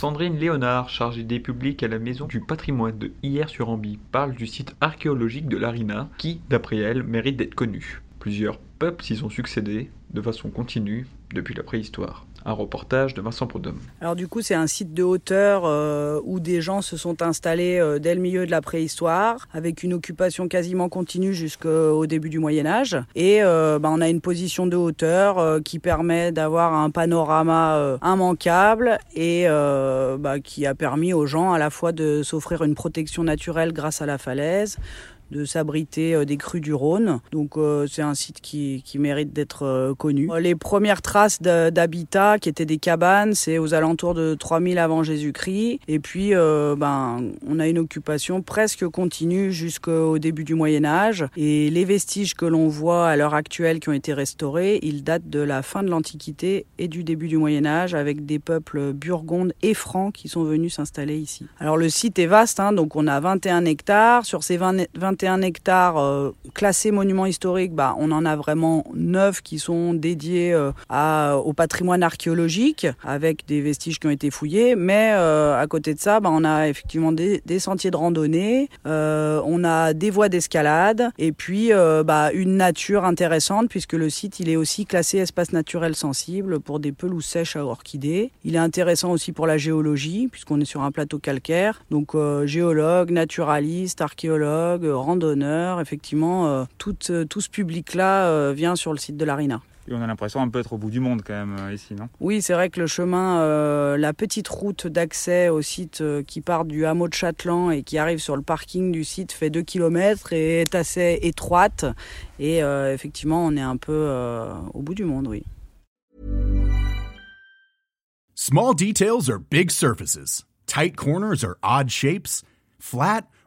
Sandrine Léonard, chargée des publics à la Maison du patrimoine de Hier-sur-Amby, parle du site archéologique de l'Arina, qui, d'après elle, mérite d'être connu. Peuples s'y sont succédés, de façon continue, depuis la préhistoire. Un reportage de Vincent Prudhomme. Alors du coup, c'est un site de hauteur euh, où des gens se sont installés euh, dès le milieu de la préhistoire, avec une occupation quasiment continue jusqu'au début du Moyen Âge. Et euh, bah, on a une position de hauteur qui permet d'avoir un panorama immanquable et bah, qui a permis aux gens à la fois de s'offrir une protection naturelle grâce à la falaise, de s'abriter euh, des crues du Rhône. Donc euh, c'est un site qui, qui mérite d'être euh, connu. Les premières traces d'habitat qui étaient des cabanes, c'est aux alentours de 3000 avant Jésus-Christ. Et puis ben, on a une occupation presque continue jusqu'au début du Moyen Âge. Et les vestiges que l'on voit à l'heure actuelle qui ont été restaurés, ils datent de la fin de l'Antiquité et du début du Moyen Âge avec des peuples burgondes et francs qui sont venus s'installer ici. Alors le site est vaste, hein, donc on a 21 hectares. Sur ces 20 21 hectares euh, classés monuments bah, on en a vraiment 9 qui sont dédiés euh, au patrimoine archéologique avec des vestiges qui ont été fouillés. Mais euh, à côté de ça, bah, on a effectivement des, sentiers de randonnée, euh, on a des voies d'escalade et puis bah, une nature intéressante puisque le site il est aussi classé espace naturel sensible pour des pelouses sèches à orchidées. Il est intéressant aussi pour la géologie puisqu'on est sur un plateau calcaire. Donc géologue, naturaliste, archéologue, euh, randonneur, effectivement, euh, tout, euh, tout ce public-là euh, vient sur le site de l'Arina. Et on a l'impression un peu être au bout du monde quand même euh, ici, non? Oui, c'est vrai que le chemin, euh, la petite route d'accès au site euh, qui part du hameau de Châtelain et qui arrive sur le parking du site fait 2 km et est assez étroite. Et euh, effectivement, on est un peu euh, au bout du monde, oui. Small details are big surfaces. Tight corners are odd shapes. Flat,